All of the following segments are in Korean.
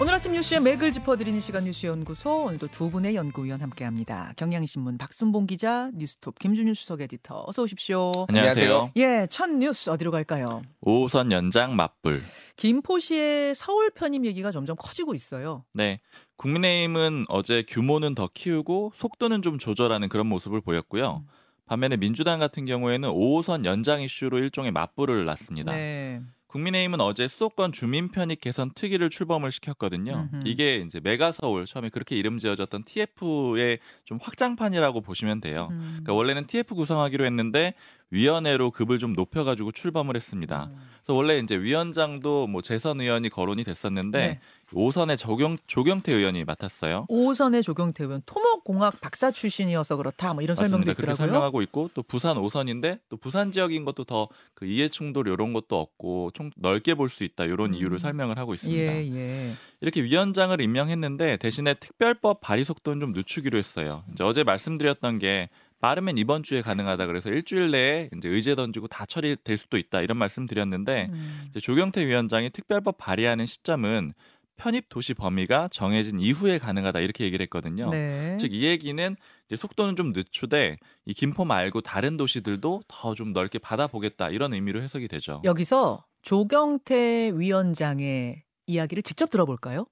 오늘 아침 뉴스의 맥을 짚어드리는 시간 뉴스 연구소 오늘도 두 분의 연구위원 함께합니다. 경향신문 박순봉 기자, 뉴스톱 김준일 수석 에디터 어서 오십시오. 안녕하세요. 예, 첫 뉴스 어디로 갈까요? 5호선 연장 맞불. 김포시의 서울 편입 얘기가 점점 커지고 있어요. 네. 국민의힘은 어제 규모는 더 키우고 속도는 좀 조절하는 그런 모습을 보였고요. 반면에 민주당 같은 경우에는 5호선 연장 이슈로 일종의 맞불을 놨습니다. 네. 국민의힘은 어제 수도권 주민 편입 개선 특위를 출범을 시켰거든요. 음흠. 이게 이제 메가 서울 처음에 그렇게 이름 지어졌던 TF의 좀 확장판이라고 보시면 돼요. 음. 그러니까 원래는 TF 구성하기로 했는데 위원회로 급을 좀 높여가지고 출범을 했습니다. 음. 그래서 원래 이제 위원장도 뭐 재선 의원이 거론이 됐었는데 네. 5선의 조경 조경태 의원이 맡았어요. 5호선의 조경태 의원 토목공학 박사 출신이어서 그렇다 뭐 이런 설명도 맞습니다. 그렇게 있더라고요. 설명하고 있고 또 부산 5선인데 또 부산 지역인 것도 더 그 이해 충돌 이런 것도 없고 좀 넓게 볼 수 있다 이런 음. 이유를 설명을 하고 있습니다. 예, 예. 이렇게 위원장을 임명했는데 대신에 특별법 발의 속도는 좀 늦추기로 했어요. 이제 어제 말씀드렸던 게 빠르면 이번 주에 가능하다 그래서 일주일 내에 이제 의제 던지고 다 처리될 수도 있다 이런 말씀 드렸는데 음. 이제 조경태 위원장이 특별법 발의하는 시점은 편입 도시 범위가 정해진 이후에 가능하다 이렇게 얘기를 했거든요. 네. 즉이 얘기는 이제 속도는 좀 늦추되 이 김포 말고 다른 도시들도 더 좀 넓게 받아보겠다 이런 의미로 해석이 되죠. 여기서 조경태 위원장의 이야기를 직접 들어볼까요?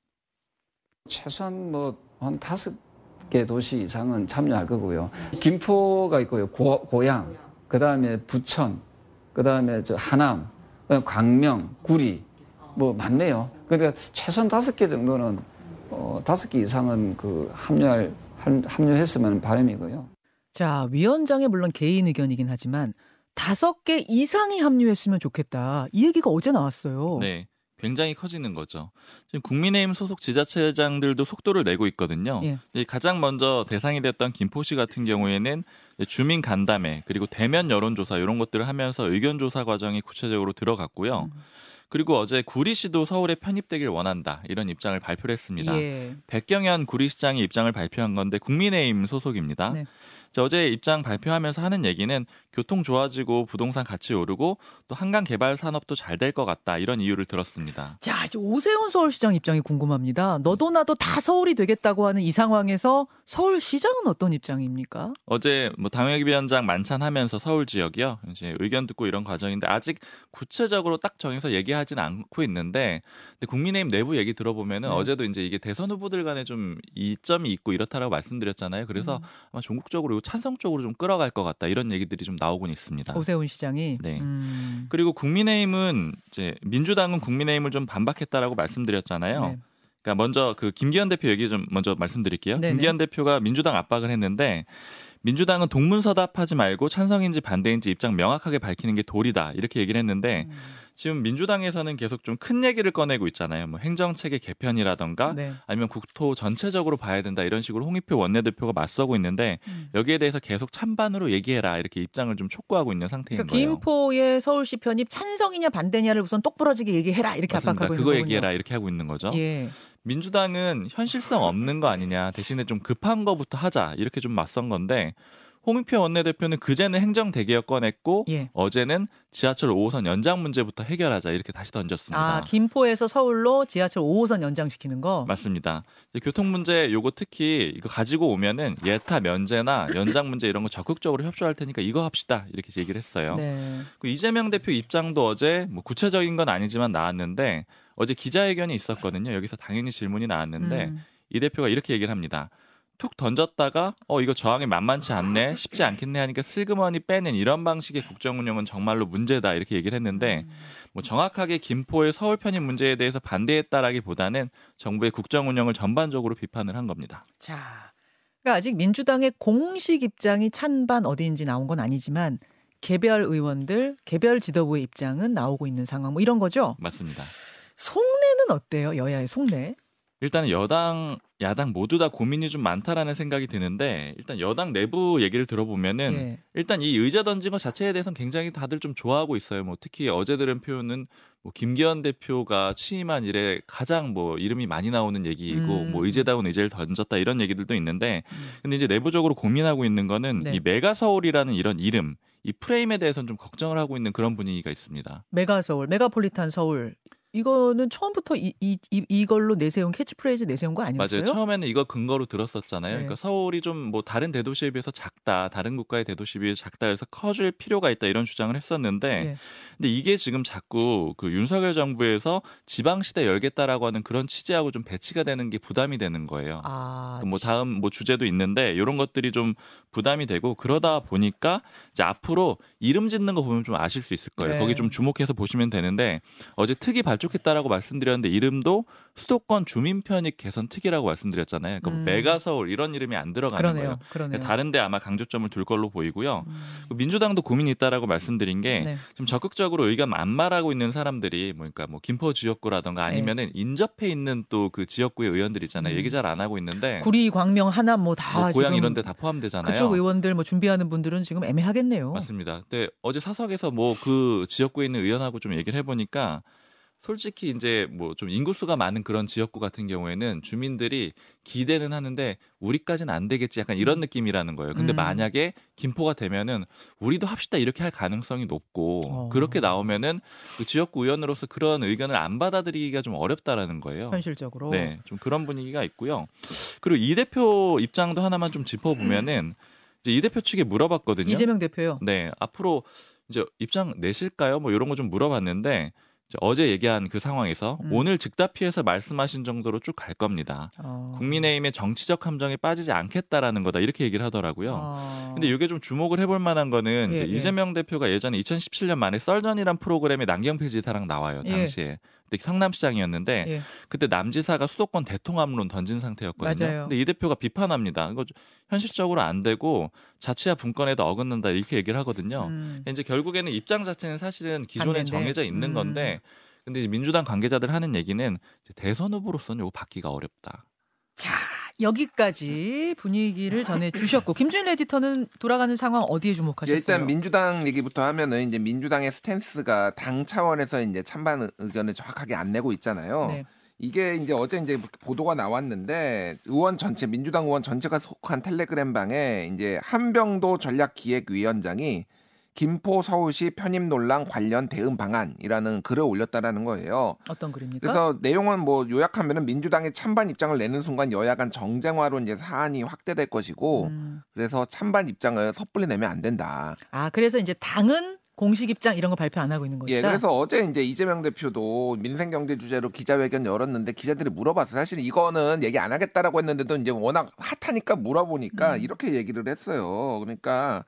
최소한 뭐 한 다섯 개 도시 이상은 참여할 거고요. 김포가 있고요. 고, 고양, 그 다음에 부천, 그 다음에 저 하남, 광명, 구리, 뭐 많네요. 그러니까 최소한 다섯 개 정도는 어, 다섯 개 이상은 그 합류할 한- 합류했으면 바람이고요. 자, 위원장의 물론 개인 의견이긴 하지만 다섯 개 이상이 합류했으면 좋겠다. 이 얘기가 어제 나왔어요. 네. 굉장히 커지는 거죠. 지금 국민의힘 소속 지자체장들도 속도를 내고 있거든요. 예. 가장 먼저 대상이 됐던 김포시 같은 경우에는 주민 간담회 그리고 대면 여론조사 이런 것들을 하면서 의견 조사 과정이 구체적으로 들어갔고요. 음. 그리고 어제 구리시도 서울에 편입되길 원한다 이런 입장을 발표를 했습니다. 예. 백경현 구리시장이 입장을 발표한 건데 국민의힘 소속입니다. 네. 자, 어제 입장 발표하면서 하는 얘기는 교통 좋아지고 부동산 가치 오르고 또 한강 개발 산업도 잘 될 것 같다 이런 이유를 들었습니다. 자, 이제 오세훈 서울시장 입장이 궁금합니다. 너도 나도 다 서울이 되겠다고 하는 이 상황에서 서울시장은 어떤 입장입니까? 어제 뭐 당협위원장 만찬하면서 서울 지역이요 이제 의견 듣고 이런 과정인데 아직 구체적으로 딱 정해서 얘기하진 않고 있는데 근데 국민의힘 내부 얘기 들어보면은 네. 어제도 이제 이게 대선 후보들 간에 좀 이점이 있고 이렇다라고 말씀드렸잖아요. 그래서 음. 아마 전국적으로 찬성 쪽으로 좀 끌어갈 것 같다 이런 얘기들이 좀 나오곤 있습니다. 오세훈 시장이. 네. 음. 그리고 국민의힘은 이제 민주당은 국민의힘을 좀 반박했다라고 말씀드렸잖아요. 네. 그러니까 먼저 그 김기현 대표 얘기 좀 먼저 말씀드릴게요. 네네. 김기현 대표가 민주당 압박을 했는데 민주당은 동문서답하지 말고 찬성인지 반대인지 입장 명확하게 밝히는 게 도리다 이렇게 얘기를 했는데 음. 지금 민주당에서는 계속 좀 큰 얘기를 꺼내고 있잖아요. 뭐 행정체계 개편이라던가 네. 아니면 국토 전체적으로 봐야 된다 이런 식으로 홍익표 원내대표가 맞서고 있는데 음. 여기에 대해서 계속 찬반으로 얘기해라 이렇게 입장을 좀 촉구하고 있는 상태인 그러니까 거예요. 김포의 서울시 편입 찬성이냐 반대냐를 우선 똑부러지게 얘기해라 이렇게 맞습니다. 압박하고 있는 그거 거군요. 얘기해라 이렇게 하고 있는 거죠. 예. 민주당은 현실성 없는 거 아니냐 대신에 좀 급한 거부터 하자 이렇게 좀 맞선 건데 홍익표 원내대표는 그제는 행정 대개혁 꺼냈고 예. 어제는 지하철 5호선 연장 문제부터 해결하자 이렇게 다시 던졌습니다. 아, 김포에서 서울로 지하철 5호선 연장시키는 거. 맞습니다. 교통 문제 요거 특히 이거 가지고 오면은 예타 면제나 연장 문제 이런 거 적극적으로 협조할 테니까 이거 합시다 이렇게 얘기를 했어요. 네. 그 이재명 대표 입장도 어제 뭐 구체적인 건 아니지만 나왔는데 어제 기자회견이 있었거든요. 여기서 당연히 질문이 나왔는데 음. 이 대표가 이렇게 얘기를 합니다. 툭 던졌다가 어 이거 저항이 만만치 않네 쉽지 않겠네 하니까 슬그머니 빼는 이런 방식의 국정 운영은 정말로 문제다 이렇게 얘기를 했는데 음. 뭐 정확하게 김포의 서울 편입 문제에 대해서 반대했다라기보다는 정부의 국정 운영을 전반적으로 비판을 한 겁니다. 자, 그러니까 아직 민주당의 공식 입장이 찬반 어디인지 나온 건 아니지만 개별 의원들, 개별 지도부의 입장은 나오고 있는 상황 뭐 이런 거죠. 맞습니다. 속내는 어때요? 여야의 속내? 일단은 여당, 야당 모두 다 고민이 좀 많다라는 생각이 드는데 일단 여당 내부 얘기를 들어보면은 예. 일단 이 의제 던진 것 자체에 대해서는 굉장히 다들 좀 좋아하고 있어요. 뭐 특히 어제 들은 표현은 뭐 김기현 대표가 취임한 이래 가장 뭐 이름이 많이 나오는 얘기이고 음. 뭐 의제다운 의제를 던졌다 이런 얘기들도 있는데 음. 근데 이제 내부적으로 고민하고 있는 거는 네. 이 메가 서울이라는 이런 이름 이 프레임에 대해서는 좀 걱정을 하고 있는 그런 분위기가 있습니다. 메가 서울, megapolitan 서울 이거는 처음부터 이, 이, 이, 이 걸로 내세운 캐치프레이즈 내세운 거 아니었어요? 맞아요. 처음에는 이거 근거로 들었었잖아요. 네. 그러니까 서울이 좀 뭐 다른 대도시에 비해서 작다, 다른 국가의 대도시에 비해 작다 그래서 커질 필요가 있다 이런 주장을 했었는데, 네. 근데 이게 지금 자꾸 그 윤석열 정부에서 지방시대 열겠다라고 하는 그런 취지하고 좀 배치가 되는 게 부담이 되는 거예요. 아, 그뭐 다음 뭐 주제도 있는데 이런 것들이 좀 부담이 되고 그러다 보니까 이제 앞으로 이름 짓는 거 보면 좀 아실 수 있을 거예요. 네. 거기 좀 주목해서 보시면 되는데 어제 특이 발 족했다라고 말씀드렸는데 이름도 수도권 주민 편익 개선 특이라고 말씀드렸잖아요. 그러니까 뭐 음. 메가 서울 이런 이름이 안 들어가는 그러네요. 거예요. 그러네요. 다른데 아마 강조점을 둘 걸로 보이고요. 음, 민주당도 고민이 있다라고 말씀드린 게 네. 좀 적극적으로 의견 안 말하고 있는 사람들이 뭐 그러니까 뭐 김포 지역구라던가 아니면은 인접해 있는 또 그 지역구의 의원들 있잖아요. 네. 음. 얘기 잘 안 하고 있는데 구리, 광명, 하남 뭐다 뭐 고양 지금 이런 데 다 포함되잖아요. 그쪽 의원들 뭐 준비하는 분들은 지금 애매하겠네요. 맞습니다. 근데 어제 사석에서 뭐 그 지역구에 있는 의원하고 좀 얘기를 해보니까 솔직히 이제 뭐 좀 인구수가 많은 그런 지역구 같은 경우에는 주민들이 기대는 하는데 우리까지는 안 되겠지 약간 이런 느낌이라는 거예요. 근데 음. 만약에 김포가 되면은 우리도 합시다 이렇게 할 가능성이 높고 어. 그렇게 나오면은 그 지역구 의원으로서 그런 의견을 안 받아들이기가 좀 어렵다라는 거예요. 현실적으로. 네, 좀 그런 분위기가 있고요. 그리고 이 대표 입장도 하나만 좀 짚어보면은 이제 이 대표 측에 물어봤거든요. 이재명 대표요. 네, 앞으로 이제 입장 내실까요? 뭐 이런 거 좀 물어봤는데 어제 얘기한 그 상황에서 음. 오늘 즉답히해서 말씀하신 정도로 쭉 갈 겁니다. 어. 국민의힘의 정치적 함정에 빠지지 않겠다라는 거다 이렇게 얘기를 하더라고요. 어. 근데 이게 좀 주목을 해볼 만한 거는 예, 이제 예. 이재명 대표가 예전에 2017년 말에 썰전이란 프로그램에 남경필 지사랑 나와요 예. 당시에. 그때 성남시장이었는데 예. 그때 남지사가 수도권 대통합론 던진 상태였거든요. 맞아요. 근데 이 대표가 비판합니다. 이거 현실적으로 안 되고 자치와 분권에도 어긋난다 이렇게 얘기를 하거든요. 음. 이제 결국에는 입장 자체는 사실은 기존에. 정해져 있는 음. 건데 근데 이제 민주당 관계자들 하는 얘기는 이제 대선 후보로서는 이거 받기가 어렵다. 자 여기까지 분위기를 전해 주셨고 김준일 에디터는 돌아가는 상황 어디에 예, 주목하셨어요? 일단 민주당 얘기부터 하면은 이제 민주당의 스탠스가 당 차원에서 이제 찬반 의- 의견을 정확하게 안 내고 있잖아요. 네. 이게 이제 어제 이제 보도가 나왔는데 의원 전체 민주당 의원 전체가 속한 텔레그램 방에 이제 한병도 전략기획위원장이 김포 서울시 편입 논란 관련 대응 방안이라는 글을 올렸다라는 거예요. 어떤 글입니까? 그래서 내용은 뭐 요약하면은 민주당이 찬반 입장을 내는 순간 여야 간 정쟁화로 이제 사안이 확대될 것이고 음. 그래서 찬반 입장을 섣불리 내면 안 된다. 아 그래서 이제 당은 공식 입장 이런 거 발표 안 하고 있는 것이다. 예, 그래서 어제 이제 이재명 대표도 민생 경제 주제로 기자회견 열었는데 기자들이 물어봤어요. 사실 이거는 얘기 안 하겠다라고 했는데도 이제 워낙 핫하니까 물어보니까 음. 이렇게 얘기를 했어요. 그러니까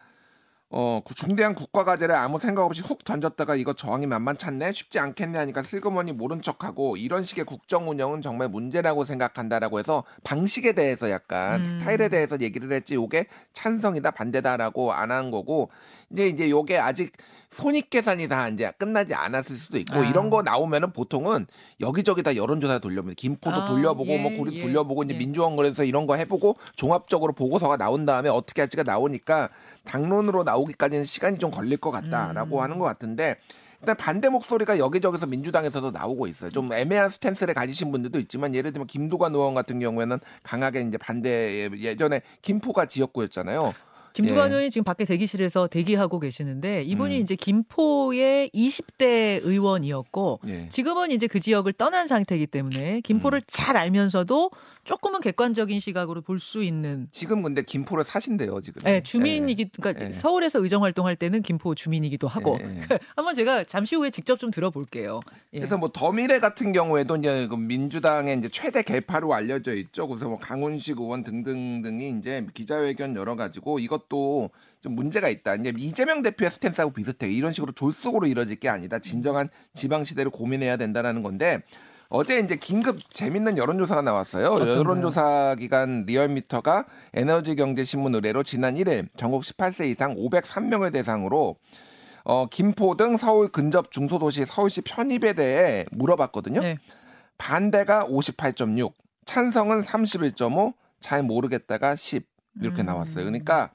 어 구- 중대한 국가 과제를 아무 생각 없이 훅 던졌다가 이거 저항이 만만찮네 쉽지 않겠네 하니까 슬그머니 모른 척하고 이런 식의 국정 운영은 정말 문제라고 생각한다라고 해서 방식에 대해서 약간 음. 스타일에 대해서 얘기를 했지 요게 찬성이다 반대다라고 안 한 거고 이제 이제 요게 아직 손익 계산이 다 이제 끝나지 않았을 수도 있고 아. 이런 거 나오면은 보통은 여기저기 다 여론조사 돌려보면 김포도 아, 돌려보고 예, 뭐 고리 예, 돌려보고 이제 예. 민주원거에서 이런 거 해보고 종합적으로 보고서가 나온 다음에 어떻게 할지가 나오니까 당론으로 나오기까지는 시간이 좀 걸릴 것 같다라고 음. 하는 것 같은데 일단 반대 목소리가 여기저기서 민주당에서도 나오고 있어요. 좀 애매한 스탠스를 가지신 분들도 있지만 예를 들면 김두관 의원 같은 경우에는 강하게 이제 반대 예전에 김포가 지역구였잖아요. 김두관 예. 의원이 지금 밖에 대기실에서 대기하고 계시는데 이분이 음. 이제 김포의 20대 의원이었고 예. 지금은 이제 그 지역을 떠난 상태이기 때문에 김포를 음. 잘 알면서도 조금은 객관적인 시각으로 볼 수 있는 지금 근데 김포를 사신대요 지금. 예, 주민이기 그러니까 예. 서울에서 의정 활동할 때는 김포 주민이기도 하고. 한번 제가 잠시 후에 직접 좀 들어볼게요. 예. 그래서 뭐 더미래 같은 경우에도 이제 그 민주당의 이제 최대 개파로 알려져 있죠. 그래서 뭐 강훈식 의원 등등등이 이제 기자회견 열어 가지고 이것 도 좀 문제가 있다. 이제 이재명 대표의 스탠스하고 비슷해. 이런 식으로 졸속으로 이뤄질 게 아니다. 진정한 지방 시대를 고민해야 된다라는 건데. 어제 이제 긴급 재밌는 여론조사가 나왔어요. 여론조사 기관 리얼미터가 에너지 경제 신문 의뢰로 지난 1일 전국 18세 이상 503명을 대상으로 어, 김포 등 서울 근접 중소도시 서울시 편입에 대해 물어봤거든요. 네. 반대가 58.6, 찬성은 31.5, 잘 모르겠다가 10 이렇게 음. 나왔어요. 그러니까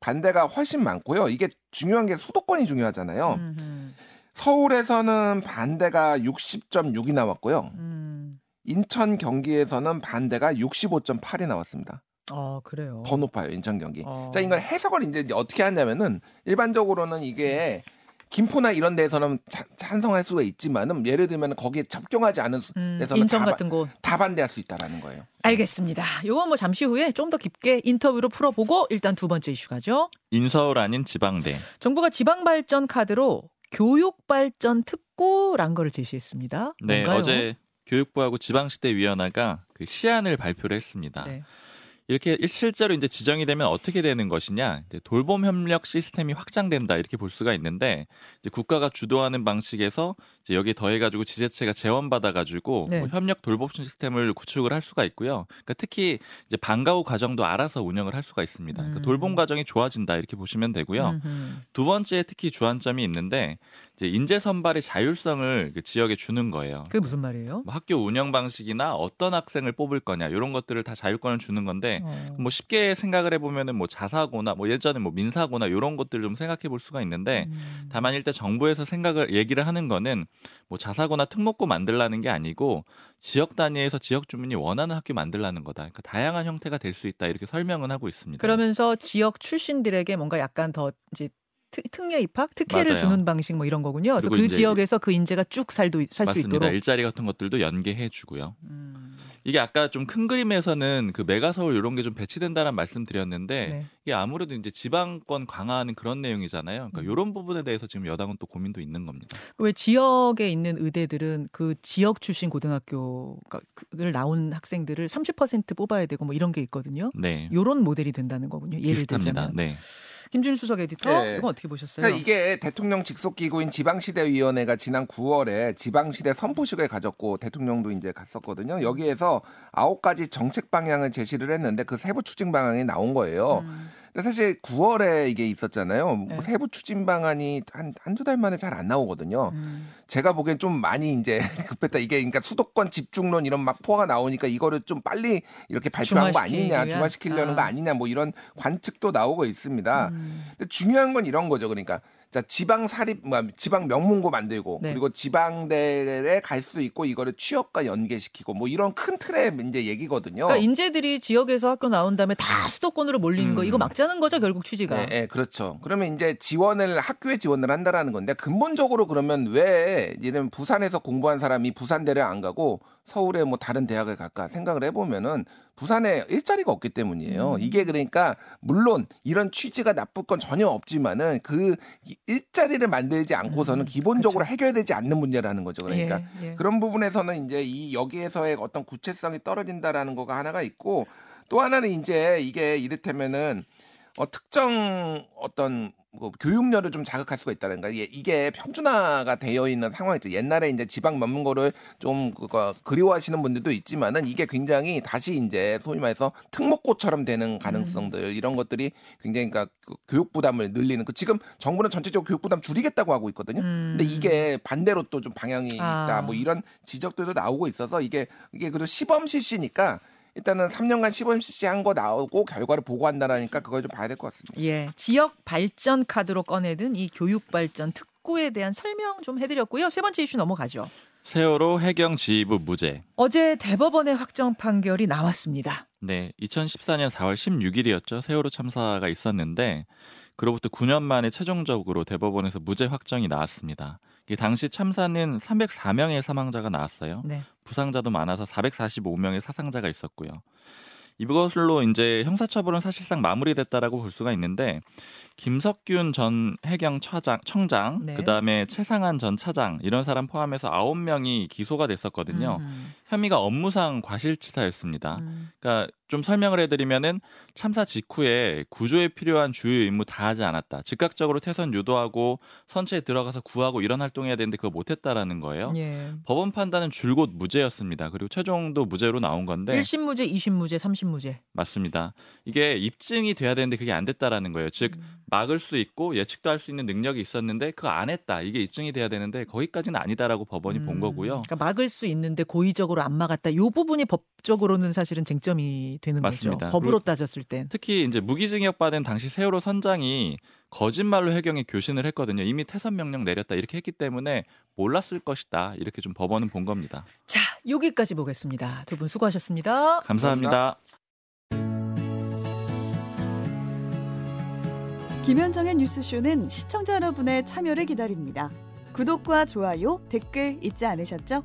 반대가 훨씬 많고요. 이게 중요한 게 수도권이 중요하잖아요. 음흠. 서울에서는 반대가 60.6이 나왔고요. 음. 인천 경기에서는 반대가 65.8이 나왔습니다. 어 그래요. 더 높아요. 인천 경기. 어. 자, 이걸 해석을 이제 어떻게 하냐면은 일반적으로는 이게 김포나 이런 데서는 찬- 찬성할 수가 있지만은 예를 들면 거기에 접경하지 않은 수- 음, 데서는 인천 다, 바- 같은 곳. 다 반대할 수 있다라는 거예요. 알겠습니다. 요건 뭐 잠시 후에 좀 더 깊게 인터뷰로 풀어보고 일단 두 번째 이슈 가죠. 인서울 아닌 지방대. 정부가 지방 발전 카드로 교육 발전 특구란 거를 제시했습니다. 네, 뭔가요? 어제 교육부하고 지방시대위원회가 그 시안을 발표를 했습니다. 네. 이렇게 실제로 이제 지정이 되면 어떻게 되는 것이냐? 돌봄 협력 시스템이 확장된다 이렇게 볼 수가 있는데 국가가 주도하는 방식에서 이제 여기 더해가지고 지자체가 재원받아가지고 네. 뭐 협력 돌봄 시스템을 구축을 할 수가 있고요. 그러니까 특히 이제 방과 후 과정도 알아서 운영을 할 수가 있습니다. 그러니까 음. 돌봄 과정이 좋아진다 이렇게 보시면 되고요. 음흠. 두 번째 특히 주안점이 있는데 인재 선발의 자율성을 그 지역에 주는 거예요. 그게 무슨 말이에요? 뭐 학교 운영 방식이나 어떤 학생을 뽑을 거냐 이런 것들을 다 자율권을 주는 건데 어. 뭐 쉽게 생각을 해보면은 뭐 자사고나 뭐 예전에 뭐 민사고나 이런 것들을 좀 생각해 볼 수가 있는데 음. 다만 일단 정부에서 생각을 얘기를 하는 거는 뭐 자사고나 특목고 만들라는 게 아니고 지역 단위에서 지역 주민이 원하는 학교 만들라는 거다. 그러니까 다양한 형태가 될 수 있다 이렇게 설명은 하고 있습니다. 그러면서 지역 출신들에게 뭔가 약간 더 이제 특, 특례 입학, 특혜를 맞아요. 주는 방식 뭐 이런 거군요. 그래서 그 지역에서 그 인재가 쭉 살도 살 수. 있도록. 일자리 같은 것들도 연계해 주고요. 음. 이게 아까 좀 큰 그림에서는 그 메가 서울 이런 게 좀 배치된다는 말씀드렸는데 네. 이게 아무래도 이제 지방권 강화하는 그런 내용이잖아요. 그러니까 음. 이런 부분에 대해서 지금 여당은 또 고민도 있는 겁니다. 왜 지역에 있는 의대들은 그 지역 출신 고등학교를 나온 학생들을 30% 뽑아야 되고 뭐 이런 게 있거든요. 네. 요런 모델이 된다는 거군요. 예를 비슷합니다. 들자면. 네. 김준 수석 에디터 네. 이건 어떻게 보셨어요? 그러니까 이게 대통령 직속 기구인 지방시대위원회가 지난 9월에 지방시대 선포식을 가졌고 대통령도 이제 갔었거든요. 여기에서 아홉 가지 정책 방향을 제시를 했는데 그 세부 추진 방향이 나온 거예요. 음. 근데 사실 9월에 이게 있었잖아요. 뭐 네. 세부 추진 방안이 한 한두 달 만에 잘 안 나오거든요. 음. 제가 보기엔 좀 많이 이제 급했다. 이게 그러니까 수도권 집중론 이런 막 포화가 나오니까 이거를 좀 빨리 이렇게 발표한 거 아니냐? 중화시키려는 아. 거 아니냐, 뭐 이런 관측도 나오고 있습니다. 음. 근데 중요한 건 이런 거죠. 그러니까 자 지방 사립 뭐 지방 명문고 만들고 네. 그리고 지방대에 갈 수 있고 이거를 취업과 연계시키고 뭐 이런 큰 틀의 이제 얘기거든요. 그러니까 인재들이 지역에서 학교 나온 다음에 다 수도권으로 몰리는 거 음. 이거 막자는 거죠 결국 취지가. 네, 네, 그렇죠. 그러면 이제 지원을 학교에 지원을 한다라는 건데 근본적으로 그러면 왜 이런 부산에서 공부한 사람이 부산대를 안 가고 서울에 뭐 다른 대학을 갈까 생각을 해보면은 부산에 일자리가 없기 때문이에요. 음. 이게 그러니까 물론 이런 취지가 나쁠 건 전혀 없지만은 그 이- 일자리를 만들지 않고서는 음, 기본적으로 그쵸. 해결되지 않는 문제라는 거죠. 그러니까 예, 예. 그런 부분에서는 이제 이 여기에서의 어떤 구체성이 떨어진다라는 거가 하나가 있고 또 하나는 이제 이게 이를테면은 어, 특정 어떤 뭐 교육열을 좀 자극할 수가 있다는 거예요. 이게- 평준화가 되어 있는 상황이죠. 옛날에 이제 지방 명문고를 좀 그거 그리워하시는 분들도 있지만은 이게 굉장히 다시 이제 소위 말해서 특목고처럼 되는 가능성들 이런 것들이 굉장히 그러니까 그 교육 부담을 늘리는 그 지금 정부는 전체적으로 교육 부담 줄이겠다고 하고 있거든요. 음. 근데 이게 반대로 또 좀 방향이 아. 있다. 뭐 이런 지적들도 나오고 있어서 이게 이게 그래도 시범 실시니까 일단은 3년간 시범 실시 한거 나오고 결과를 보고한다라니까 그걸 좀 봐야 될 것 같습니다. 예, 지역 발전 카드로 꺼내든 이 교육 발전 특구에 대한 설명 좀 해드렸고요. 세 번째 이슈 넘어가죠. 세월호 해경 지휘부 무죄. 어제 대법원의 확정 판결이 나왔습니다. 네, 2014년 4월 16일이었죠. 세월호 참사가 있었는데 그로부터 9년 만에 최종적으로 대법원에서 무죄 확정이 나왔습니다. 당시 참사는 304명의 사망자가 나왔어요. 네. 부상자도 많아서 445명의 사상자가 있었고요. 이것으로 이제 형사처벌은 사실상 마무리됐다라고 볼 수가 있는데 김석균 전 해경 처장, 청장, 네. 그다음에 최상한 전 차장 이런 사람 포함해서 9명이 기소가 됐었거든요. 음, 혐의가 업무상 과실치사였습니다. 음. 그러니까 좀 설명을 해드리면은 참사 직후에 구조에 필요한 주요 임무 다 하지 않았다. 즉각적으로 태선 유도하고 선체에 들어가서 구하고 이런 활동해야 되는데 그거 못했다라는 거예요. 예. 법원 판단은 줄곧 무죄였습니다. 그리고 최종도 무죄로 나온 건데 1심 무죄, 2심 무죄, 3심 무죄. 맞습니다. 이게 입증이 돼야 되는데 그게 안 됐다라는 거예요. 즉 음. 막을 수 있고 예측도 할 수 있는 능력이 있었는데 그거 안 했다. 이게 입증이 돼야 되는데 거기까지는 아니다라고 법원이 본 음, 거고요. 그러니까 막을 수 있는데 고의적으로 안 막았다. 요 부분이 법적으로는 사실은 쟁점이 되는 맞습니다. 거죠. 법으로 따졌을 땐. 특히 이제 무기징역 받은 당시 세월호 선장이 거짓말로 해경에 교신을 했거든요. 이미 퇴선 명령 내렸다 이렇게 했기 때문에 몰랐을 것이다. 이렇게 좀 법원은 본 겁니다. 자, 여기까지 보겠습니다. 두 분 수고하셨습니다. 감사합니다. 김현정의 뉴스쇼는 시청자 여러분의 참여를 기다립니다. 구독과 좋아요, 댓글 잊지 않으셨죠?